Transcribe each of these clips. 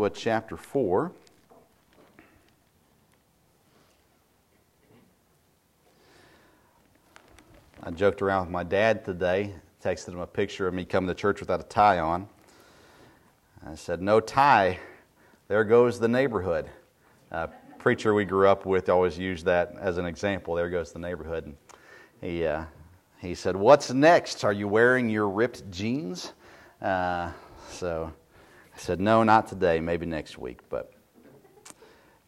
Joshua chapter 4. I joked around with my dad today, texted him a picture of me coming to church without a tie on. I said, No tie, there goes the neighborhood. A preacher we grew up with always used that as an example. There goes the neighborhood. And he, uh, he said, What's next? Are you wearing your ripped jeans? Uh, so I said, No, not today, maybe next week. But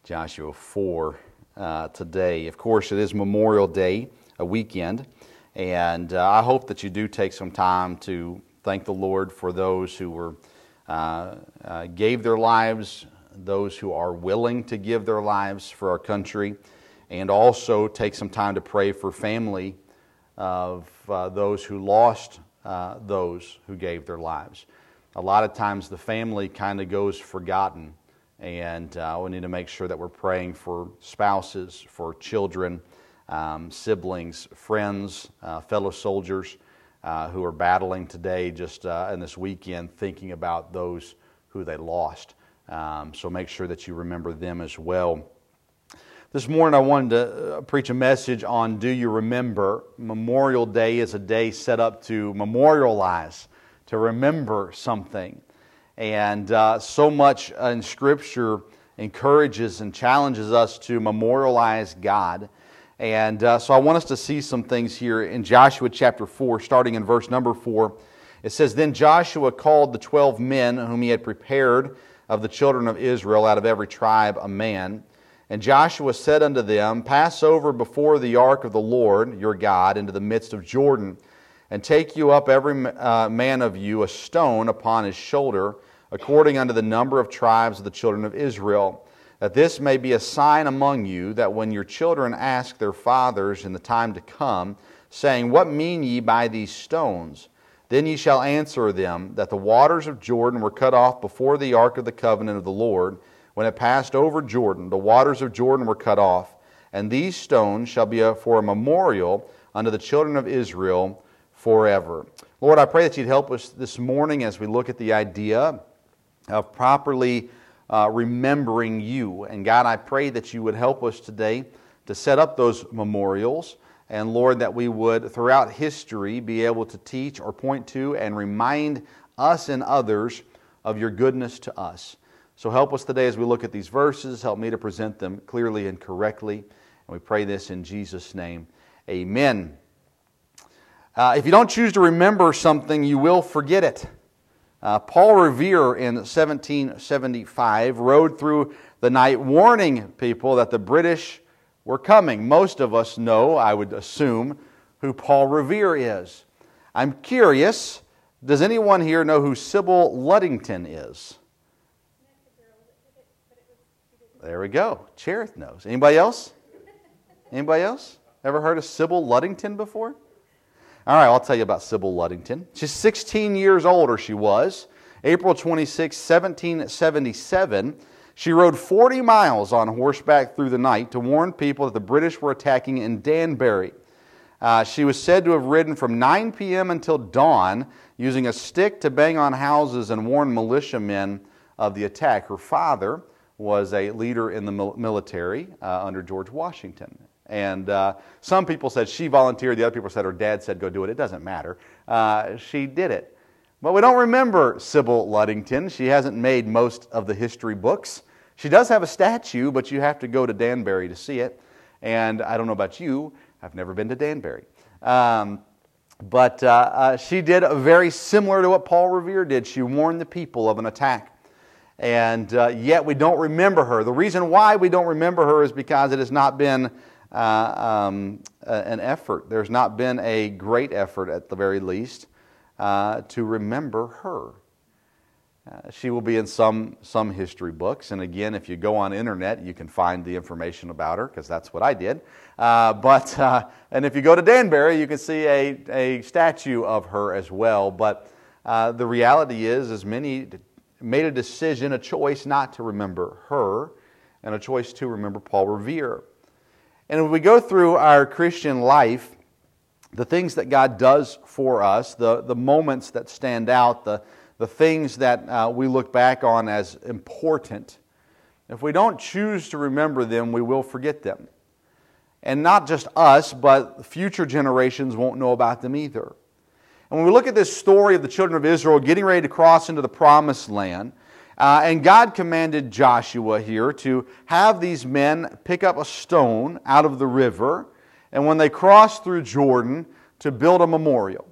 Joshua 4 uh, today. Of course, it is Memorial Day, a weekend. And uh, I hope that you do take some time to thank the Lord for those who were, uh, uh, gave their lives, those who are willing to give their lives for our country, and also take some time to pray for family of uh, those who lost uh, those who gave their lives a lot of times the family kind of goes forgotten. And uh, we need to make sure that we're praying for spouses, for children, um, siblings, friends, uh, fellow soldiers uh, who are battling today, just uh, in this weekend, thinking about those who they lost. Um, so make sure that you remember them as well. This morning, I wanted to uh, preach a message on Do You Remember? Memorial Day is a day set up to memorialize to remember something. And uh, so much in Scripture encourages and challenges us to memorialize God. And uh, so I want us to see some things here in Joshua chapter 4, starting in verse number 4. It says, Then Joshua called the twelve men whom he had prepared of the children of Israel out of every tribe a man. And Joshua said unto them, Pass over before the ark of the Lord your God into the midst of Jordan and take you up every uh, man of you a stone upon his shoulder, according unto the number of tribes of the children of Israel, that this may be a sign among you, that when your children ask their fathers in the time to come, saying, What mean ye by these stones? Then ye shall answer them, that the waters of Jordan were cut off before the ark of the covenant of the Lord. When it passed over Jordan, the waters of Jordan were cut off. And these stones shall be for a memorial unto the children of Israel forever. Lord, I pray that you'd help us this morning as we look at the idea of properly uh, remembering you. And God, I pray that you would help us today to set up those memorials. And Lord, that we would, throughout history, be able to teach or point to and remind us and others of your goodness to us. So help us today as we look at these verses. Help me to present them clearly and correctly. And we pray this in Jesus' name. Amen. Uh, if you don't choose to remember something, you will forget it. Uh, Paul Revere in 1775 rode through the night warning people that the British were coming. Most of us know, I would assume, who Paul Revere is. I'm curious, does anyone here know who Sybil Ludington is? There we go. Cherith knows. Anybody else? Anybody else? Ever heard of Sybil Ludington before? All right, I'll tell you about Sybil Ludington. She's 16 years older, she was. April 26, 1777, she rode 40 miles on horseback through the night to warn people that the British were attacking in Danbury. Uh, she was said to have ridden from 9 p.m. until dawn, using a stick to bang on houses and warn militiamen of the attack. Her father was a leader in the military uh, under George Washington. And uh, some people said she volunteered, the other people said her dad said go do it. It doesn't matter. Uh, she did it. But we don't remember Sybil Ludington. She hasn't made most of the history books. She does have a statue, but you have to go to Danbury to see it. And I don't know about you, I've never been to Danbury. Um, but uh, uh she did a very similar to what Paul Revere did. She warned the people of an attack. And uh, yet we don't remember her. The reason why we don't remember her is because it has not been uh, um, an effort. There's not been a great effort, at the very least, uh, to remember her. Uh, she will be in some, some history books. And again, if you go on internet, you can find the information about her, because that's what I did. Uh, but, uh, and if you go to Danbury, you can see a, a statue of her as well. But uh, the reality is, as many made a decision, a choice not to remember her, and a choice to remember Paul Revere. And when we go through our Christian life, the things that God does for us, the, the moments that stand out, the, the things that uh, we look back on as important, if we don't choose to remember them, we will forget them. And not just us, but future generations won't know about them either. And when we look at this story of the children of Israel getting ready to cross into the promised land, uh, and God commanded Joshua here to have these men pick up a stone out of the river, and when they crossed through Jordan, to build a memorial.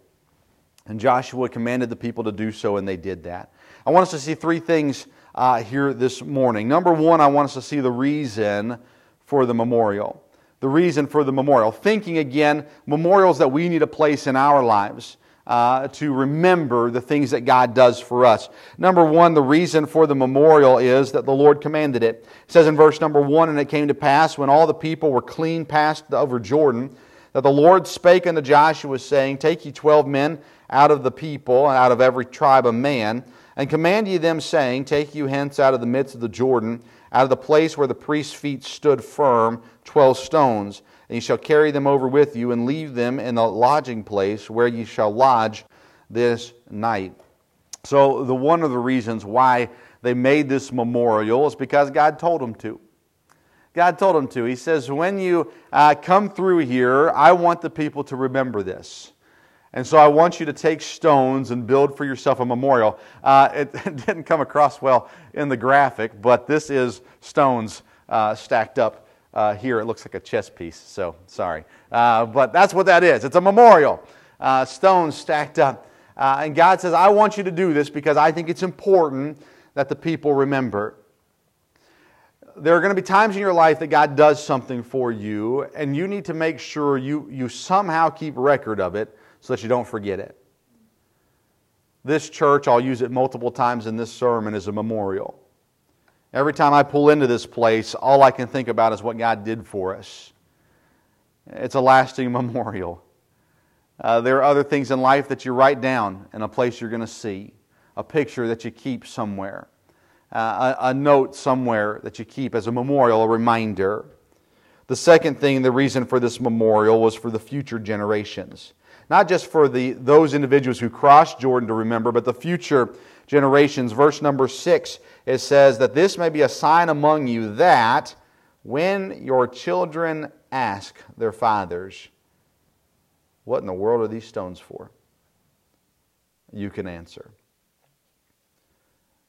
And Joshua commanded the people to do so, and they did that. I want us to see three things uh, here this morning. Number one, I want us to see the reason for the memorial. The reason for the memorial. Thinking again, memorials that we need to place in our lives. Uh, to remember the things that God does for us. Number one, the reason for the memorial is that the Lord commanded it. It says in verse number one, and it came to pass when all the people were clean passed over Jordan, that the Lord spake unto Joshua, saying, Take ye twelve men out of the people, and out of every tribe of man, and command ye them, saying, Take you hence out of the midst of the Jordan, out of the place where the priest's feet stood firm, twelve stones, and ye shall carry them over with you, and leave them in the lodging place where you shall lodge this night. So, the one of the reasons why they made this memorial is because God told them to. God told them to. He says, When you uh, come through here, I want the people to remember this. And so I want you to take stones and build for yourself a memorial. Uh, it, it, didn't come across well in the graphic, but this is stones uh, stacked up uh, here. It looks like a chess piece, so sorry. Uh, but that's what that is. It's a memorial. Uh, stones stacked up. Uh, and God says, I want you to do this because I think it's important that the people remember. There are going to be times in your life that God does something for you, and you need to make sure you, you somehow keep record of it so that you don't forget it. This church, I'll use it multiple times in this sermon, is a memorial. Every time I pull into this place, all I can think about is what God did for us. It's a lasting memorial. Uh, there are other things in life that you write down in a place you're going to see, a picture that you keep somewhere, uh, a, a note somewhere that you keep as a memorial, a reminder. The second thing, the reason for this memorial was for the future generations not just for the, those individuals who crossed Jordan to remember, but the future generations. Verse number six, it says that this may be a sign among you that when your children ask their fathers, What in the world are these stones for? You can answer.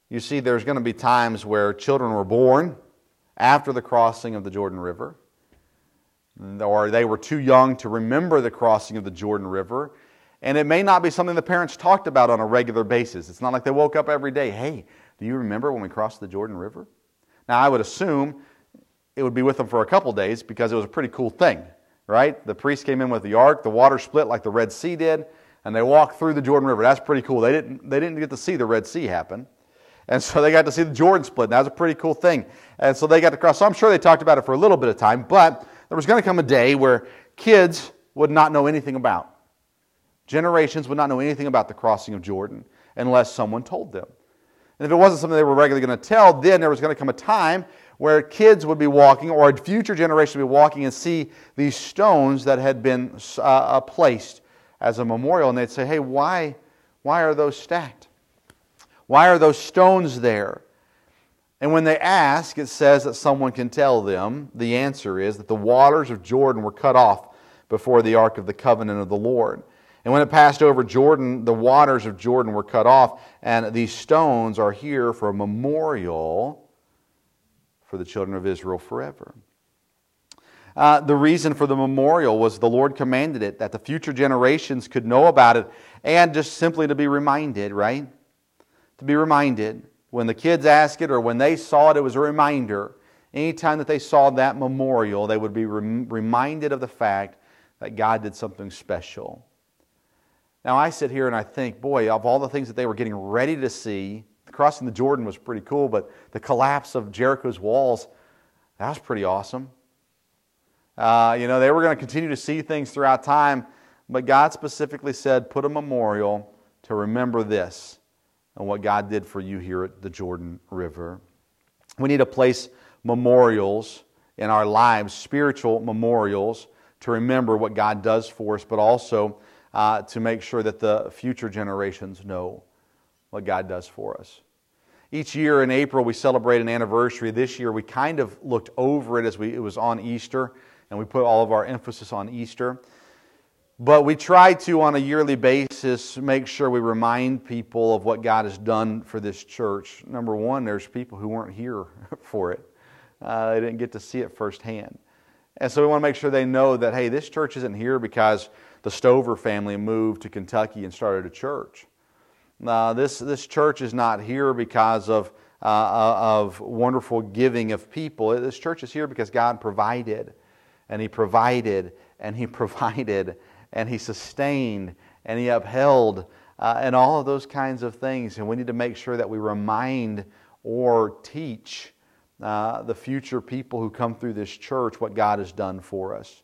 You see, there's going to be times where children were born after the crossing of the Jordan River or they were too young to remember the crossing of the Jordan River. And it may not be something the parents talked about on a regular basis. It's not like they woke up every day, hey, do you remember when we crossed the Jordan River? Now, I would assume it would be with them for a couple days because it was a pretty cool thing, right? The priest came in with the ark, the water split like the Red Sea did, and they walked through the Jordan River. That's pretty cool. They didn't, they didn't get to see the Red Sea happen. And so they got to see the Jordan split. That was a pretty cool thing. And so they got to cross. So I'm sure they talked about it for a little bit of time, but there was going to come a day where kids would not know anything about. Generations would not know anything about the crossing of Jordan unless someone told them. And if it wasn't something they were regularly going to tell, then there was going to come a time where kids would be walking, or a future generation would be walking and see these stones that had been uh, uh, placed as a memorial, and they'd say, "Hey, why, why are those stacked? Why are those stones there?" And when they ask, it says that someone can tell them. The answer is that the waters of Jordan were cut off before the ark of the covenant of the Lord. And when it passed over Jordan, the waters of Jordan were cut off, and these stones are here for a memorial for the children of Israel forever. Uh, the reason for the memorial was the Lord commanded it, that the future generations could know about it, and just simply to be reminded, right? To be reminded when the kids asked it or when they saw it, it was a reminder. Anytime that they saw that memorial, they would be rem- reminded of the fact that God did something special. Now, I sit here and I think, boy, of all the things that they were getting ready to see, crossing the Jordan was pretty cool, but the collapse of Jericho's walls, that was pretty awesome. Uh, you know, they were going to continue to see things throughout time, but God specifically said, put a memorial to remember this and what God did for you here at the Jordan River. We need to place memorials in our lives, spiritual memorials, to remember what God does for us, but also uh, to make sure that the future generations know what God does for us. Each year in April, we celebrate an anniversary. This year, we kind of looked over it as we, it was on Easter, and we put all of our emphasis on Easter. But we try to, on a yearly basis, make sure we remind people of what God has done for this church. Number one, there's people who weren't here for it, uh, they didn't get to see it firsthand. And so we want to make sure they know that, hey, this church isn't here because the Stover family moved to Kentucky and started a church. Uh, this, this church is not here because of, uh, uh, of wonderful giving of people. This church is here because God provided, and He provided, and He provided, and He sustained, and He upheld, uh, and all of those kinds of things. And we need to make sure that we remind or teach uh, the future people who come through this church what God has done for us.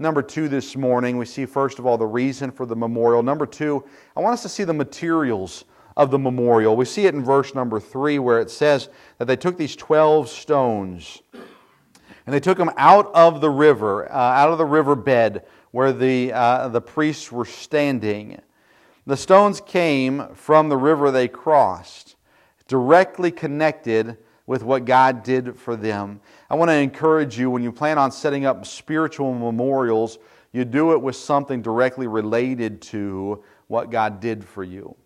Number two, this morning, we see first of all the reason for the memorial. Number two, I want us to see the materials of the memorial. We see it in verse number three where it says that they took these 12 stones and they took them out of the river, uh, out of the river bed where the, uh, the priests were standing. The stones came from the river they crossed, directly connected with what God did for them. I want to encourage you when you plan on setting up spiritual memorials, you do it with something directly related to what God did for you.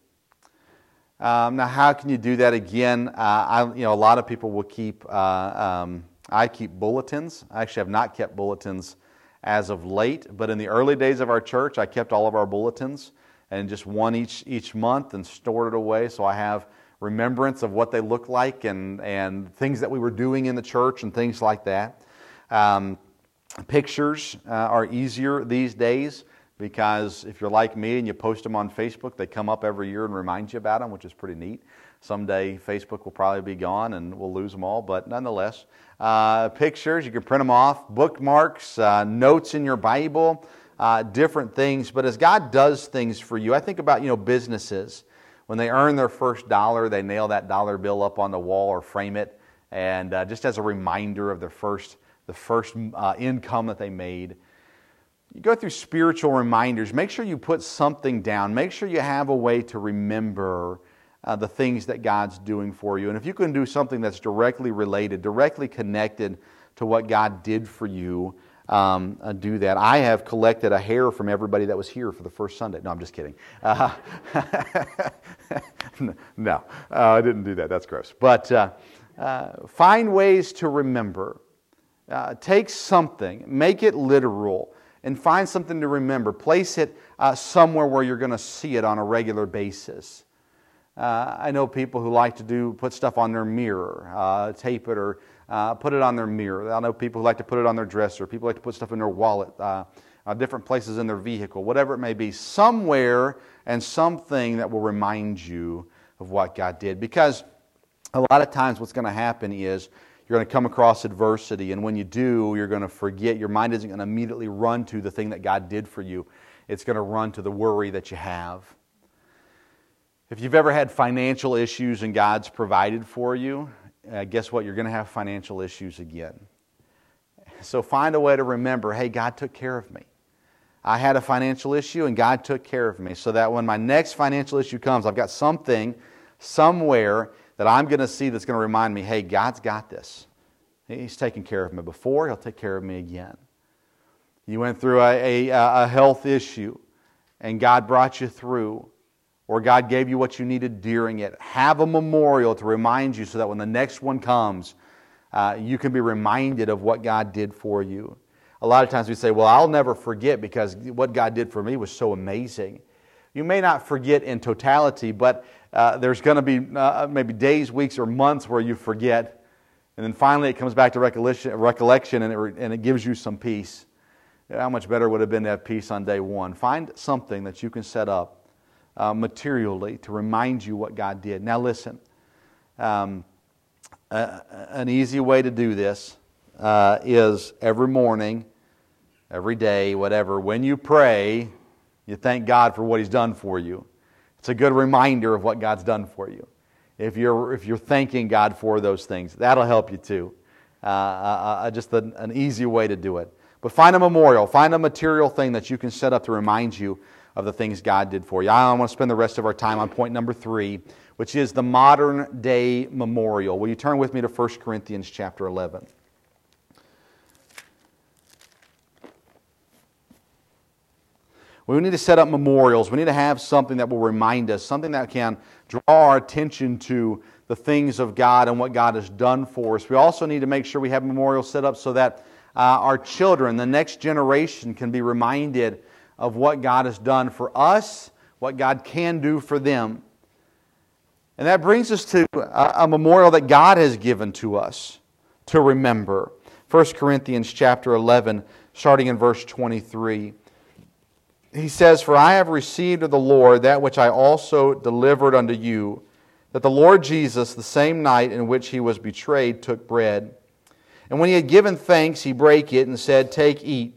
Um, now, how can you do that again? Uh, I, you know, a lot of people will keep. Uh, um, I keep bulletins. I actually have not kept bulletins as of late, but in the early days of our church, I kept all of our bulletins and just one each each month and stored it away. So I have remembrance of what they look like and, and things that we were doing in the church and things like that. Um, pictures uh, are easier these days because if you're like me and you post them on Facebook, they come up every year and remind you about them, which is pretty neat. Someday Facebook will probably be gone and we'll lose them all, but nonetheless, uh, pictures, you can print them off, bookmarks, uh, notes in your Bible, uh, different things. But as God does things for you, I think about you know businesses when they earn their first dollar, they nail that dollar bill up on the wall or frame it, and uh, just as a reminder of their first, the first uh, income that they made. You go through spiritual reminders. Make sure you put something down. Make sure you have a way to remember uh, the things that God's doing for you. And if you can do something that's directly related, directly connected to what God did for you, um, uh, do that. I have collected a hair from everybody that was here for the first Sunday. No, I'm just kidding. Uh, no, uh, I didn't do that. That's gross. But uh, uh, find ways to remember. Uh, take something, make it literal, and find something to remember. Place it somewhere where you're going to see it on a regular basis. I know people who like to do put stuff on their mirror, tape it or uh, put it on their mirror. I know people who like to put it on their dresser. People like to put stuff in their wallet, uh, uh, different places in their vehicle, whatever it may be. Somewhere and something that will remind you of what God did. Because a lot of times what's going to happen is you're going to come across adversity, and when you do, you're going to forget. Your mind isn't going to immediately run to the thing that God did for you, it's going to run to the worry that you have. If you've ever had financial issues and God's provided for you, uh, guess what? You're going to have financial issues again. So find a way to remember hey, God took care of me. I had a financial issue and God took care of me so that when my next financial issue comes, I've got something somewhere that I'm going to see that's going to remind me hey, God's got this. He's taken care of me before, He'll take care of me again. You went through a, a, a health issue and God brought you through or God gave you what you needed during it. Have a memorial to remind you so that when the next one comes, uh, you can be reminded of what God did for you. A lot of times we say, Well, I'll never forget because what God did for me was so amazing. You may not forget in totality, but uh, there's going to be uh, maybe days, weeks, or months where you forget. And then finally it comes back to recollection, and, it, and it gives you some peace. How much better would it have been to have peace on day one? Find something that you can set up uh, materially to remind you what God did. Now, listen, um, uh, an easy way to do this uh, is every morning, every day, whatever, when you pray, you thank God for what He's done for you. It's a good reminder of what God's done for you. If you're, if you're thanking God for those things, that'll help you too. Uh, uh, uh just an, an easy way to do it. But find a memorial, find a material thing that you can set up to remind you of the things God did for you. I want to spend the rest of our time on point number three, which is the modern day memorial. Will you turn with me to 1 Corinthians chapter 11? We need to set up memorials. We need to have something that will remind us, something that can draw our attention to the things of God and what God has done for us. We also need to make sure we have memorials set up so that uh, our children, the next generation, can be reminded of what God has done for us, what God can do for them. And that brings us to a, a memorial that God has given to us to remember. 1 Corinthians chapter 11, starting in verse 23. He says, For I have received of the Lord that which I also delivered unto you, that the Lord Jesus, the same night in which he was betrayed, took bread. And when he had given thanks, he brake it and said, Take, eat.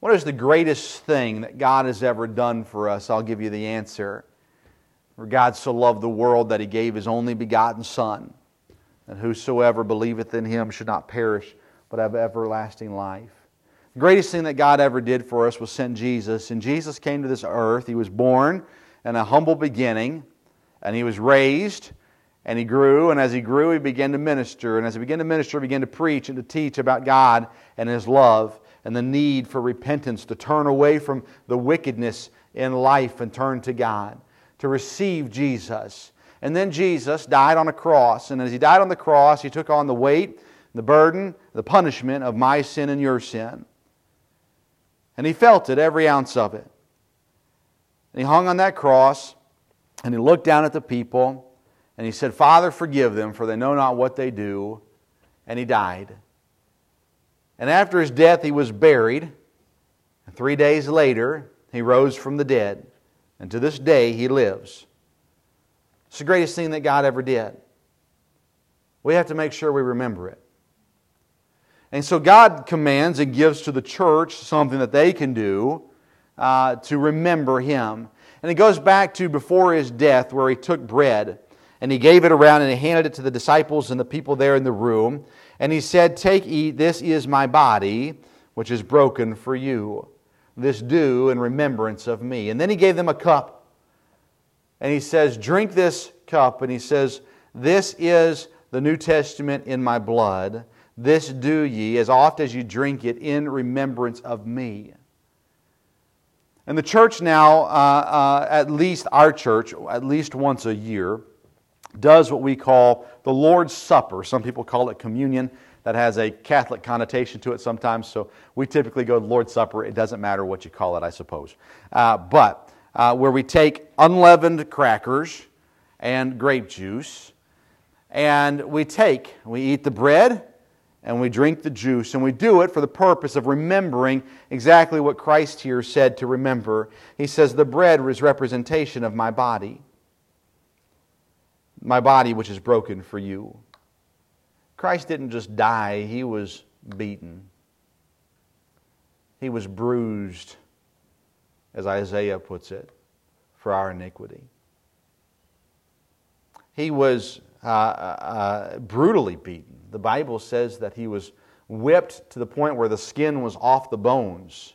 What is the greatest thing that God has ever done for us? I'll give you the answer. For God so loved the world that he gave his only begotten Son, and whosoever believeth in him should not perish, but have everlasting life. The greatest thing that God ever did for us was send Jesus, and Jesus came to this earth. He was born in a humble beginning, and he was raised, and he grew, and as he grew, he began to minister, and as he began to minister, he began to preach and to teach about God and his love and the need for repentance, to turn away from the wickedness in life and turn to God, to receive Jesus. And then Jesus died on a cross, and as he died on the cross, he took on the weight, the burden, the punishment of my sin and your sin. And he felt it, every ounce of it. And he hung on that cross, and he looked down at the people, and he said, Father, forgive them, for they know not what they do. And he died. And after his death, he was buried. And three days later, he rose from the dead. And to this day, he lives. It's the greatest thing that God ever did. We have to make sure we remember it. And so God commands and gives to the church something that they can do uh, to remember Him. And it goes back to before His death, where He took bread and He gave it around and He handed it to the disciples and the people there in the room. And he said, Take, eat, this is my body, which is broken for you. This do in remembrance of me. And then he gave them a cup. And he says, Drink this cup. And he says, This is the New Testament in my blood. This do ye as oft as you drink it in remembrance of me. And the church now, uh, uh, at least our church, at least once a year, does what we call the Lord's Supper. Some people call it communion. That has a Catholic connotation to it sometimes, so we typically go to Lord's Supper. It doesn't matter what you call it, I suppose. Uh, but uh, where we take unleavened crackers and grape juice, and we take, we eat the bread, and we drink the juice, and we do it for the purpose of remembering exactly what Christ here said to remember. He says, The bread is representation of my body my body which is broken for you. Christ didn't just die, he was beaten. He was bruised, as Isaiah puts it, for our iniquity. He was uh, uh, brutally beaten. The Bible says that he was whipped to the point where the skin was off the bones.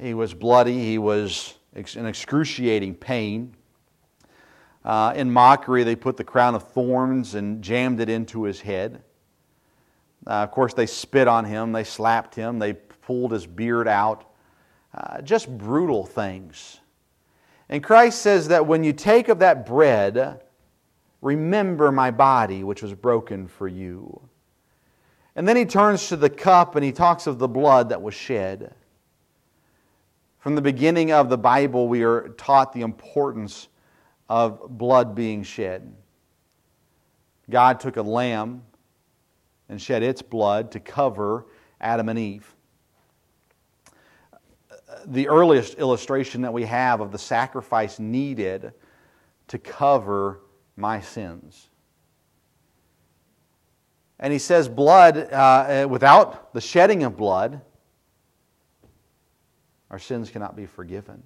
He was bloody, he was in excruciating pain. Uh, in mockery, they put the crown of thorns and jammed it into his head. Uh, of course, they spit on him, they slapped him, they pulled his beard out. Uh, just brutal things. And Christ says that when you take of that bread, remember my body, which was broken for you. And then he turns to the cup and he talks of the blood that was shed. From the beginning of the Bible, we are taught the importance of blood being shed. God took a lamb and shed its blood to cover Adam and Eve. The earliest illustration that we have of the sacrifice needed to cover my sins. And he says, blood, uh, without the shedding of blood, our sins cannot be forgiven.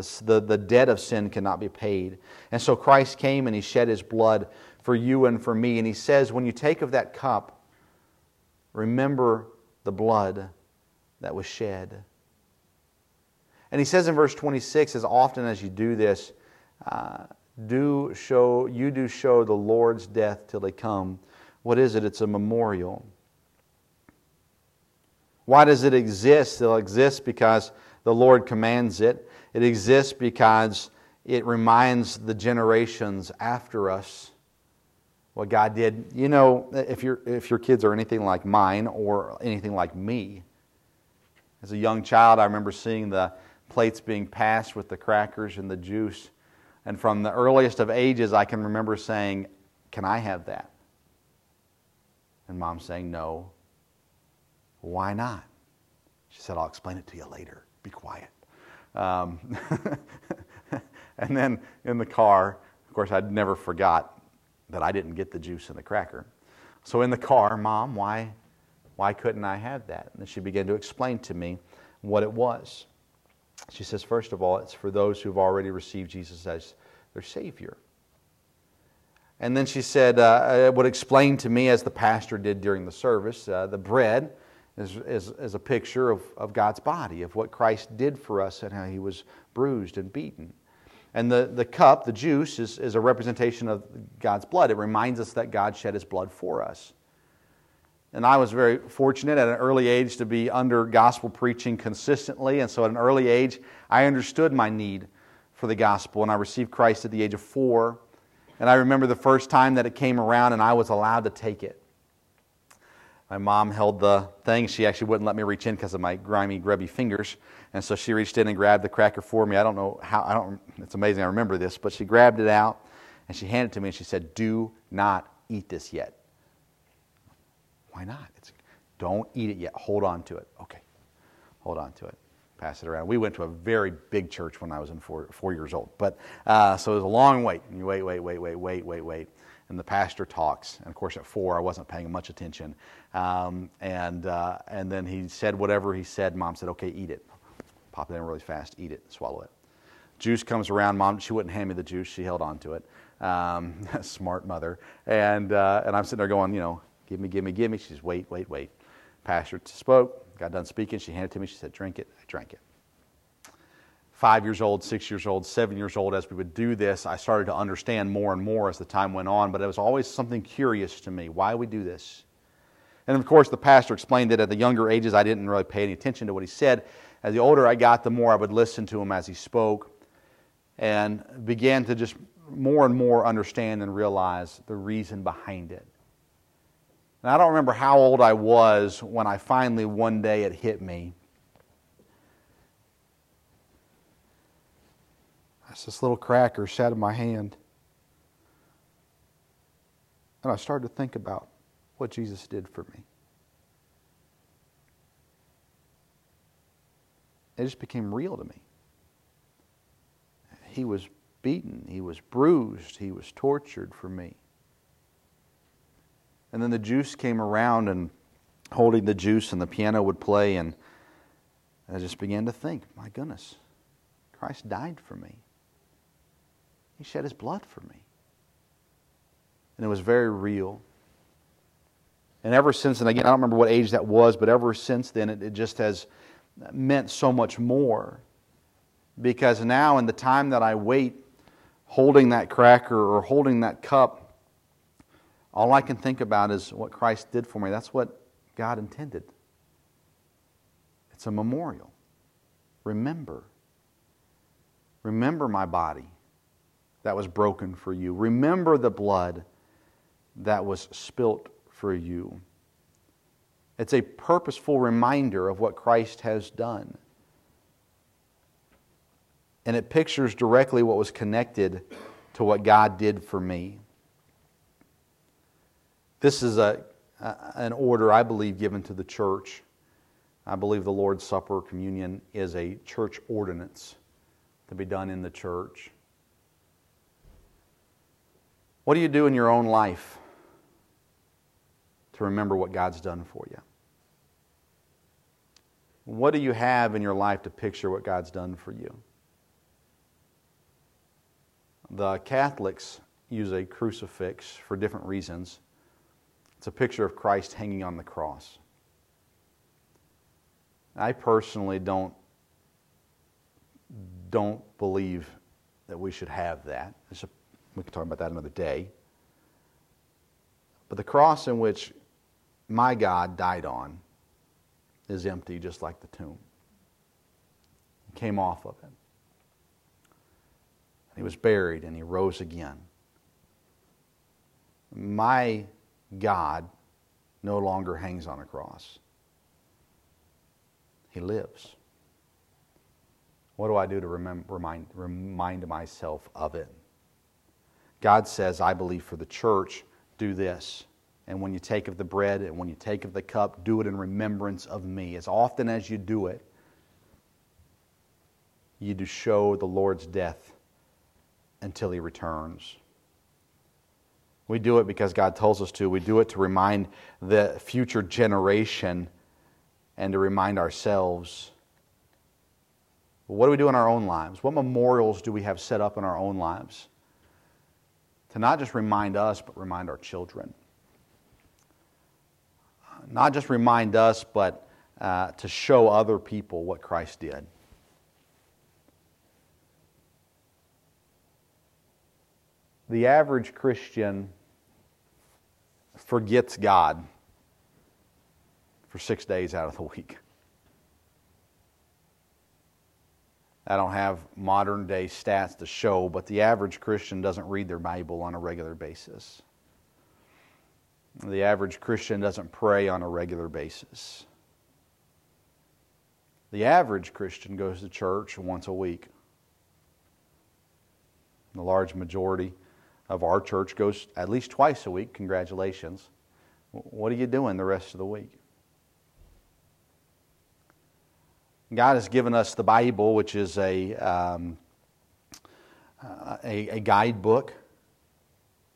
The, the, the debt of sin cannot be paid. And so Christ came and he shed his blood for you and for me. And he says, when you take of that cup, remember the blood that was shed. And he says in verse 26, as often as you do this, uh, do show you do show the Lord's death till he come. What is it? It's a memorial. Why does it exist? It exists because the Lord commands it. It exists because it reminds the generations after us what God did. You know, if, you if your kids are anything like mine or anything like me, as a young child, I remember seeing the plates being passed with the crackers and the juice. And from the earliest of ages, I can remember saying, Can I have that? And mom saying, No. Why not? She said, I'll explain it to you later. Be quiet. Um, and then in the car, of course, I'd never forgot that I didn't get the juice and the cracker. So in the car, Mom, why, why couldn't I have that? And she began to explain to me what it was. She says, first of all, it's for those who've already received Jesus as their Savior. And then she said, uh, uh would explain to me, as the pastor did during the service, uh, the bread is, is, is a picture of, of God's body, of what Christ did for us and how he was bruised and beaten. And the, the cup, the juice, is, is a representation of God's blood. It reminds us that God shed his blood for us. And I was very fortunate at an early age to be under gospel preaching consistently. And so at an early age, I understood my need for the gospel. And I received Christ at the age of four. And I remember the first time that it came around and I was allowed to take it. My mom held the thing. She actually wouldn't let me reach in because of my grimy, grubby fingers. And so she reached in and grabbed the cracker for me. I don't know how, I don't, it's amazing I remember this, but she grabbed it out and she handed it to me and she said, Do not eat this yet. Why not? It's, don't eat it yet. Hold on to it. Okay. Hold on to it. Pass it around. We went to a very big church when I was in four, four years old. But uh, so it was a long wait. And you wait, wait, wait, wait, wait, wait, wait and the pastor talks. And of course, at four, I wasn't paying much attention. Um, and, uh, and then he said whatever he said. Mom said, okay, eat it. Pop it in really fast, eat it, swallow it. Juice comes around. Mom, she wouldn't hand me the juice. She held on to it. Um, smart mother. And, uh, and I'm sitting there going, you know, give me, give me, give me. She says, wait, wait, wait. Pastor spoke, got done speaking. She handed it to me. She said, drink it. I drank it five years old, six years old, seven years old, as we would do this, I started to understand more and more as the time went on, but it was always something curious to me why we do this. And of course, the pastor explained that at the younger ages, I didn't really pay any attention to what he said. As the older I got, the more I would listen to him as he spoke and began to just more and more understand and realize the reason behind it. And I don't remember how old I was when I finally one day it hit me As this little cracker sat in my hand. And I started to think about what Jesus did for me. It just became real to me. He was beaten, he was bruised, he was tortured for me. And then the juice came around, and holding the juice, and the piano would play, and I just began to think, my goodness, Christ died for me. He shed his blood for me. And it was very real. And ever since, and again, I don't remember what age that was, but ever since then, it, it just has meant so much more. Because now, in the time that I wait, holding that cracker or holding that cup, all I can think about is what Christ did for me. That's what God intended. It's a memorial. Remember. Remember my body that was broken for you. Remember the blood that was spilt for you. It's a purposeful reminder of what Christ has done. And it pictures directly what was connected to what God did for me. This is a, an order, I believe, given to the church. I believe the Lord's Supper, communion, is a church ordinance to be done in the church. What do you do in your own life to remember what God's done for you? What do you have in your life to picture what God's done for you? The Catholics use a crucifix for different reasons. It's a picture of Christ hanging on the cross. I personally don't don't believe that we should have that. A, we can talk about that another day. But the cross in which my God died on is empty, just like the tomb. He came off of it. And he was buried and he rose again. My God no longer hangs on a cross. He lives. What do I do to remind, remind myself of it? God says, I believe for the church, do this. And when you take of the bread and when you take of the cup, do it in remembrance of me. As often as you do it, you do show the Lord's death until he returns. We do it because God tells us to. We do it to remind the future generation and to remind ourselves. What do we do in our own lives? What memorials do we have set up in our own lives? To not just remind us, but remind our children. Not just remind us, but uh, to show other people what Christ did. The average Christian forgets God for six days out of the week. I don't have modern day stats to show, but the average Christian doesn't read their Bible on a regular basis. The average Christian doesn't pray on a regular basis. The average Christian goes to church once a week. The large majority of our church goes at least twice a week. Congratulations. What are you doing the rest of the week? God has given us the Bible, which is a, um, a, a guidebook.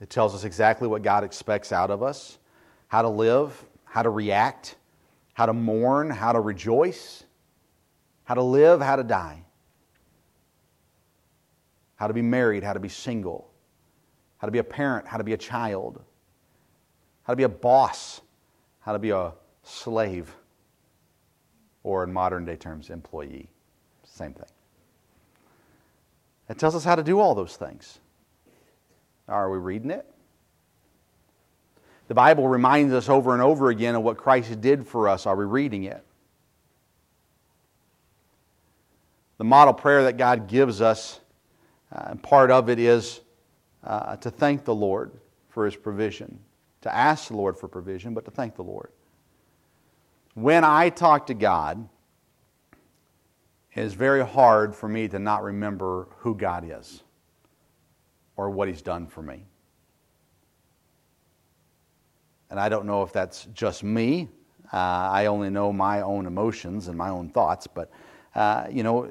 It tells us exactly what God expects out of us how to live, how to react, how to mourn, how to rejoice, how to live, how to die, how to be married, how to be single, how to be a parent, how to be a child, how to be a boss, how to be a slave or in modern day terms, employee. Same thing. It tells us how to do all those things. Are we reading it? The Bible reminds us over and over again of what Christ did for us. Are we reading it? The model prayer that God gives us, uh, part of it is uh, to thank the Lord for His provision, to ask the Lord for provision, but to thank the Lord when I talk to God, it's very hard for me to not remember who God is or what He's done for me. And I don't know if that's just me. Uh, I only know my own emotions and my own thoughts. But, uh, you know,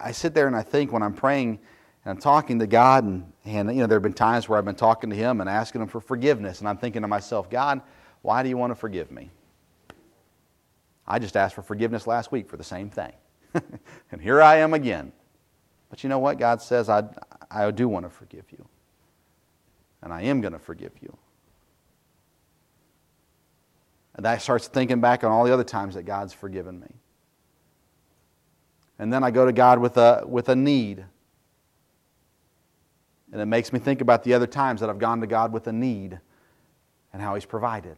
I sit there and I think when I'm praying and I'm talking to God, and, and, you know, there have been times where I've been talking to Him and asking Him for forgiveness. And I'm thinking to myself, God, why do you want to forgive me? I just asked for forgiveness last week for the same thing. and here I am again. But you know what? God says, I, I do want to forgive you. And I am going to forgive you. And that starts thinking back on all the other times that God's forgiven me. And then I go to God with a, with a need. And it makes me think about the other times that I've gone to God with a need and how He's provided.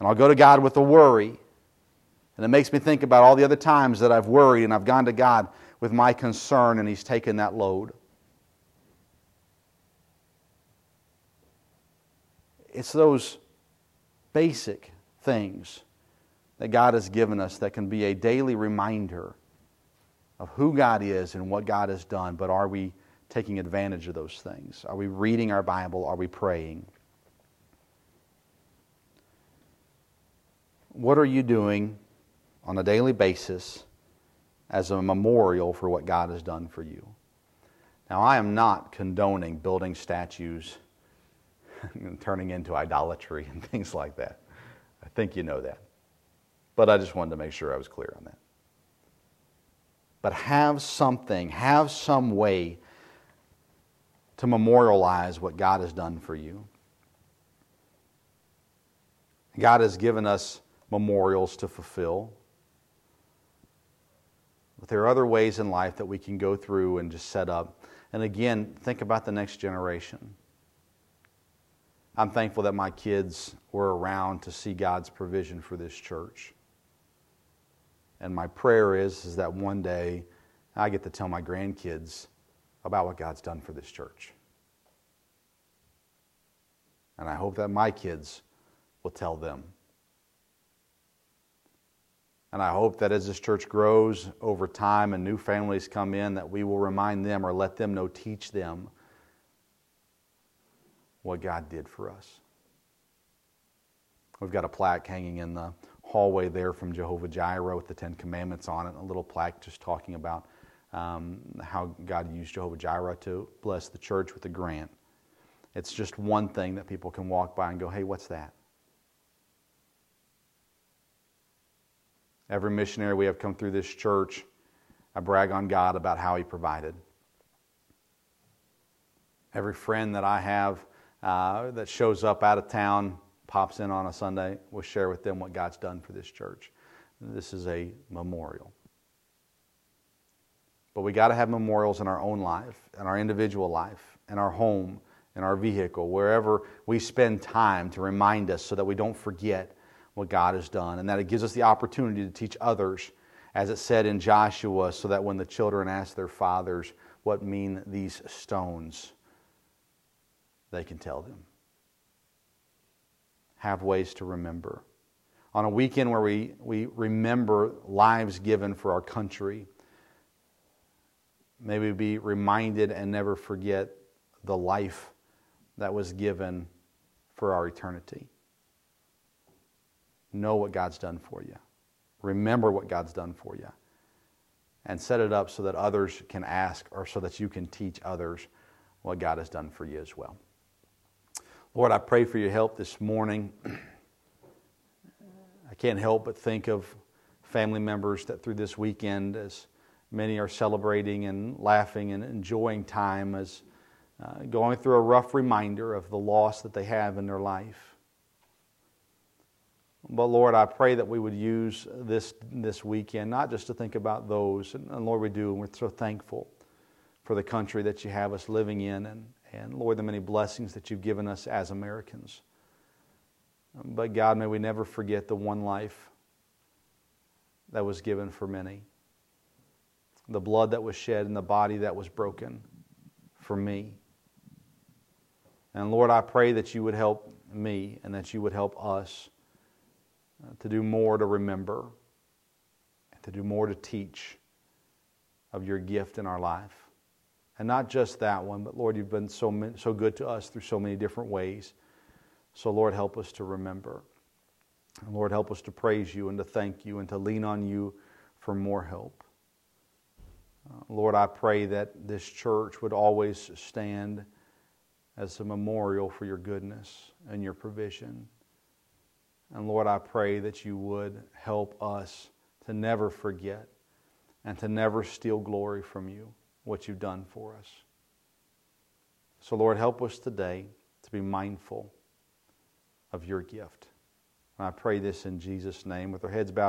And I'll go to God with a worry. And it makes me think about all the other times that I've worried and I've gone to God with my concern and He's taken that load. It's those basic things that God has given us that can be a daily reminder of who God is and what God has done. But are we taking advantage of those things? Are we reading our Bible? Are we praying? What are you doing on a daily basis as a memorial for what God has done for you? Now, I am not condoning building statues and turning into idolatry and things like that. I think you know that. But I just wanted to make sure I was clear on that. But have something, have some way to memorialize what God has done for you. God has given us memorials to fulfill. But there are other ways in life that we can go through and just set up. And again, think about the next generation. I'm thankful that my kids were around to see God's provision for this church. And my prayer is, is that one day I get to tell my grandkids about what God's done for this church. And I hope that my kids will tell them. And I hope that as this church grows over time and new families come in, that we will remind them or let them know, teach them what God did for us. We've got a plaque hanging in the hallway there from Jehovah Jireh with the Ten Commandments on it, a little plaque just talking about um, how God used Jehovah Jireh to bless the church with a grant. It's just one thing that people can walk by and go, hey, what's that? Every missionary we have come through this church, I brag on God about how He provided. Every friend that I have uh, that shows up out of town, pops in on a Sunday, we'll share with them what God's done for this church. This is a memorial. But we got to have memorials in our own life, in our individual life, in our home, in our vehicle, wherever we spend time to remind us so that we don't forget what God has done and that it gives us the opportunity to teach others, as it said in Joshua, so that when the children ask their fathers, What mean these stones? they can tell them. Have ways to remember. On a weekend where we, we remember lives given for our country, may we be reminded and never forget the life that was given for our eternity. Know what God's done for you. Remember what God's done for you. And set it up so that others can ask or so that you can teach others what God has done for you as well. Lord, I pray for your help this morning. I can't help but think of family members that through this weekend, as many are celebrating and laughing and enjoying time, as uh, going through a rough reminder of the loss that they have in their life. But Lord, I pray that we would use this, this weekend not just to think about those, and, Lord, we do, and we're so thankful for the country that you have us living in, and, and Lord, the many blessings that you've given us as Americans. But God, may we never forget the one life that was given for many, the blood that was shed, and the body that was broken for me. And Lord, I pray that you would help me and that you would help us to do more to remember and to do more to teach of your gift in our life. And not just that one, but Lord, you've been so, so good to us through so many different ways. So, Lord, help us to remember. And Lord, help us to praise you and to thank you and to lean on you for more help. Uh, Lord, I pray that this church would always stand as a memorial for your goodness and your provision. And Lord, I pray that you would help us to never forget and to never steal glory from you, what you've done for us. So, Lord, help us today to be mindful of your gift. And I pray this in Jesus' name with our heads bowed.